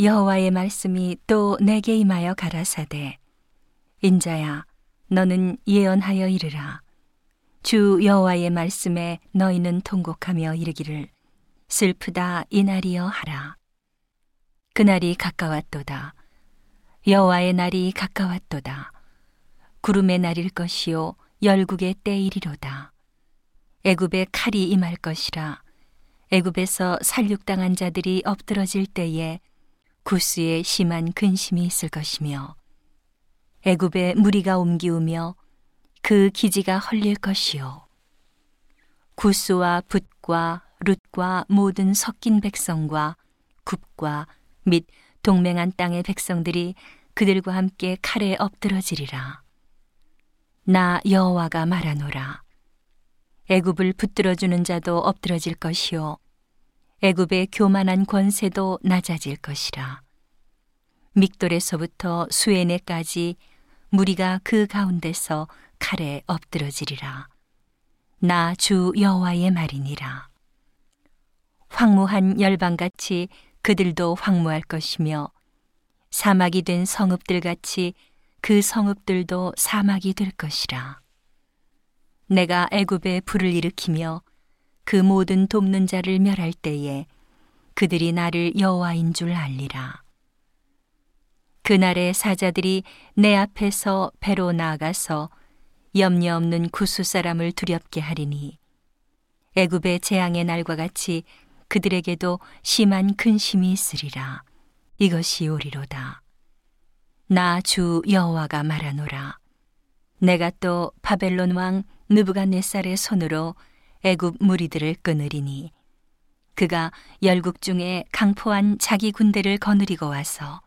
여호와의 말씀이 또 내게 임하여 가라사대 인자야 너는 예언하여 이르라. 주 여호와의 말씀에 너희는 통곡하며 이르기를 슬프다 이날이여 하라. 그날이 가까웠도다. 여호와의 날이 가까웠도다. 구름의 날일 것이요 열국의 때이리로다. 애굽의 칼이 임할 것이라. 애굽에서 살육당한 자들이 엎드러질 때에 구스에 심한 근심이 있을 것이며 애굽의 무리가 옮기우며 그 기지가 헐릴 것이요. 구스와 붓과 룻과 모든 섞인 백성과 굽과 및 동맹한 땅의 백성들이 그들과 함께 칼에 엎드러지리라. 나 여호와가 말하노라. 애굽을 붙들어 주는 자도 엎드러질 것이요 애굽의 교만한 권세도 낮아질 것이라. 믹돌에서부터 수에네까지 무리가 그 가운데서 칼에 엎드러지리라. 나 주 여호와의 말이니라. 황무한 열방같이 그들도 황무할 것이며 사막이 된 성읍들 같이 그 성읍들도 사막이 될 것이라. 내가 애굽에 불을 일으키며 그 모든 돕는 자를 멸할 때에 그들이 나를 여호와인 줄 알리라. 그날의 사자들이 내 앞에서 배로 나아가서 염려 없는 구수 사람을 두렵게 하리니 애굽의 재앙의 날과 같이 그들에게도 심한 근심이 있으리라. 이것이 오리로다. 나 주 여호와가 말하노라. 내가 또 바벨론 왕 느부갓네살의 손으로 애굽 무리들을 끊으리니 그가 열국 중에 강포한 자기 군대를 거느리고 와서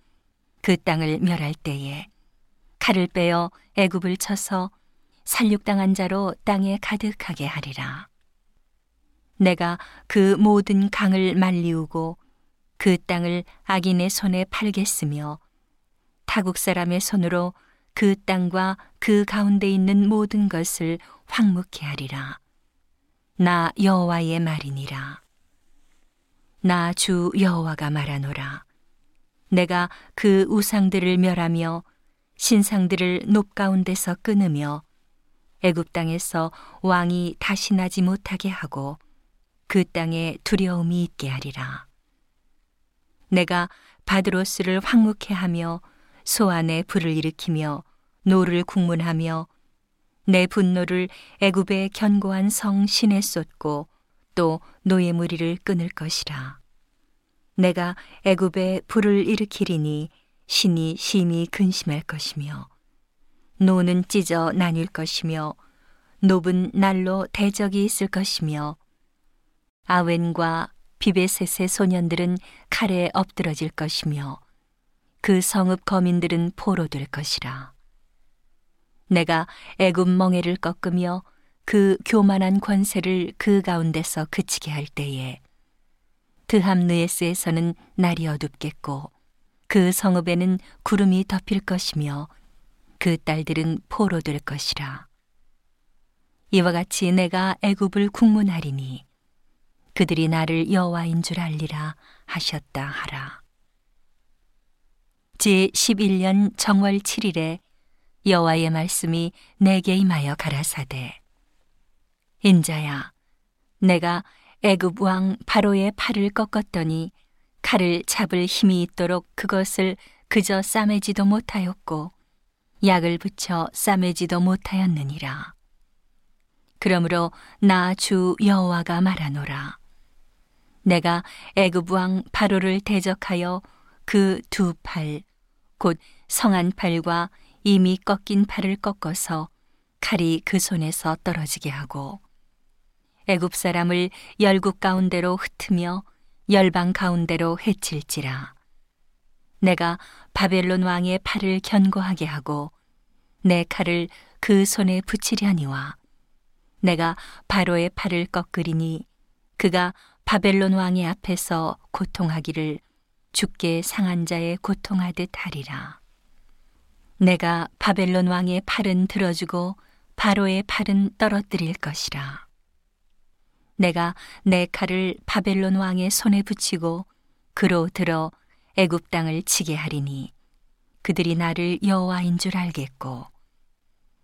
그 땅을 멸할 때에 칼을 빼어 애굽을 쳐서 살육당한 자로 땅에 가득하게 하리라. 내가 그 모든 강을 말리우고 그 땅을 악인의 손에 팔겠으며 타국 사람의 손으로 그 땅과 그 가운데 있는 모든 것을 황묵케 하리라. 나 여호와의 말이니라. 나 주 여호와가 말하노라. 내가 그 우상들을 멸하며 신상들을 높 가운데서 끊으며 애굽 땅에서 왕이 다시 나지 못하게 하고 그 땅에 두려움이 있게 하리라. 내가 바드로스를 황무하게 하며 소안에 불을 일으키며 노를 국문하며 내 분노를 애굽의 견고한 성 신에 쏟고 또 노의 무리를 끊을 것이라. 내가 애굽에 불을 일으키리니 신이 심히 근심할 것이며 노는 찢어 나뉠 것이며 놉은 날로 대적이 있을 것이며 아웬과 비베셋의 소년들은 칼에 엎드러질 것이며 그 성읍 거민들은 포로될 것이라. 내가 애굽 멍에를 꺾으며 그 교만한 권세를 그 가운데서 그치게 할 때에 드함느에스에서는 날이 어둡겠고 그 성읍에는 구름이 덮일 것이며 그 딸들은 포로 될 것이라. 이와 같이 내가 애굽을 국문하리니 그들이 나를 여호와인 줄 알리라 하셨다 하라. 제 11년 정월 7일에 여호와의 말씀이 내게 임하여 가라사대. 인자야 내가 애굽 왕 바로의 팔을 꺾었더니 칼을 잡을 힘이 있도록 그것을 그저 싸매지도 못하였고 약을 붙여 싸매지도 못하였느니라. 그러므로 나 주 여호와가 말하노라. 내가 애굽 왕 바로를 대적하여 그 두 팔 곧 성한 팔과 이미 꺾인 팔을 꺾어서 칼이 그 손에서 떨어지게 하고 애굽 사람을 열국 가운데로 흩으며 열방 가운데로 해칠지라 내가 바벨론 왕의 팔을 견고하게 하고 내 칼을 그 손에 붙이려니와 내가 바로의 팔을 꺾으리니 그가 바벨론 왕의 앞에서 고통하기를 죽게 상한 자의 고통하듯 하리라. 내가 바벨론 왕의 팔은 들어주고 바로의 팔은 떨어뜨릴 것이라. 내가 내 칼을 바벨론 왕의 손에 붙이고 그로 들어 애굽 땅을 치게 하리니 그들이 나를 여호와인 줄 알겠고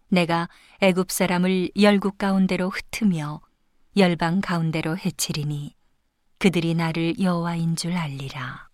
내가 애굽 사람을 열국 가운데로 흩으며 열방 가운데로 해치리니 그들이 나를 여호와인 줄 알리라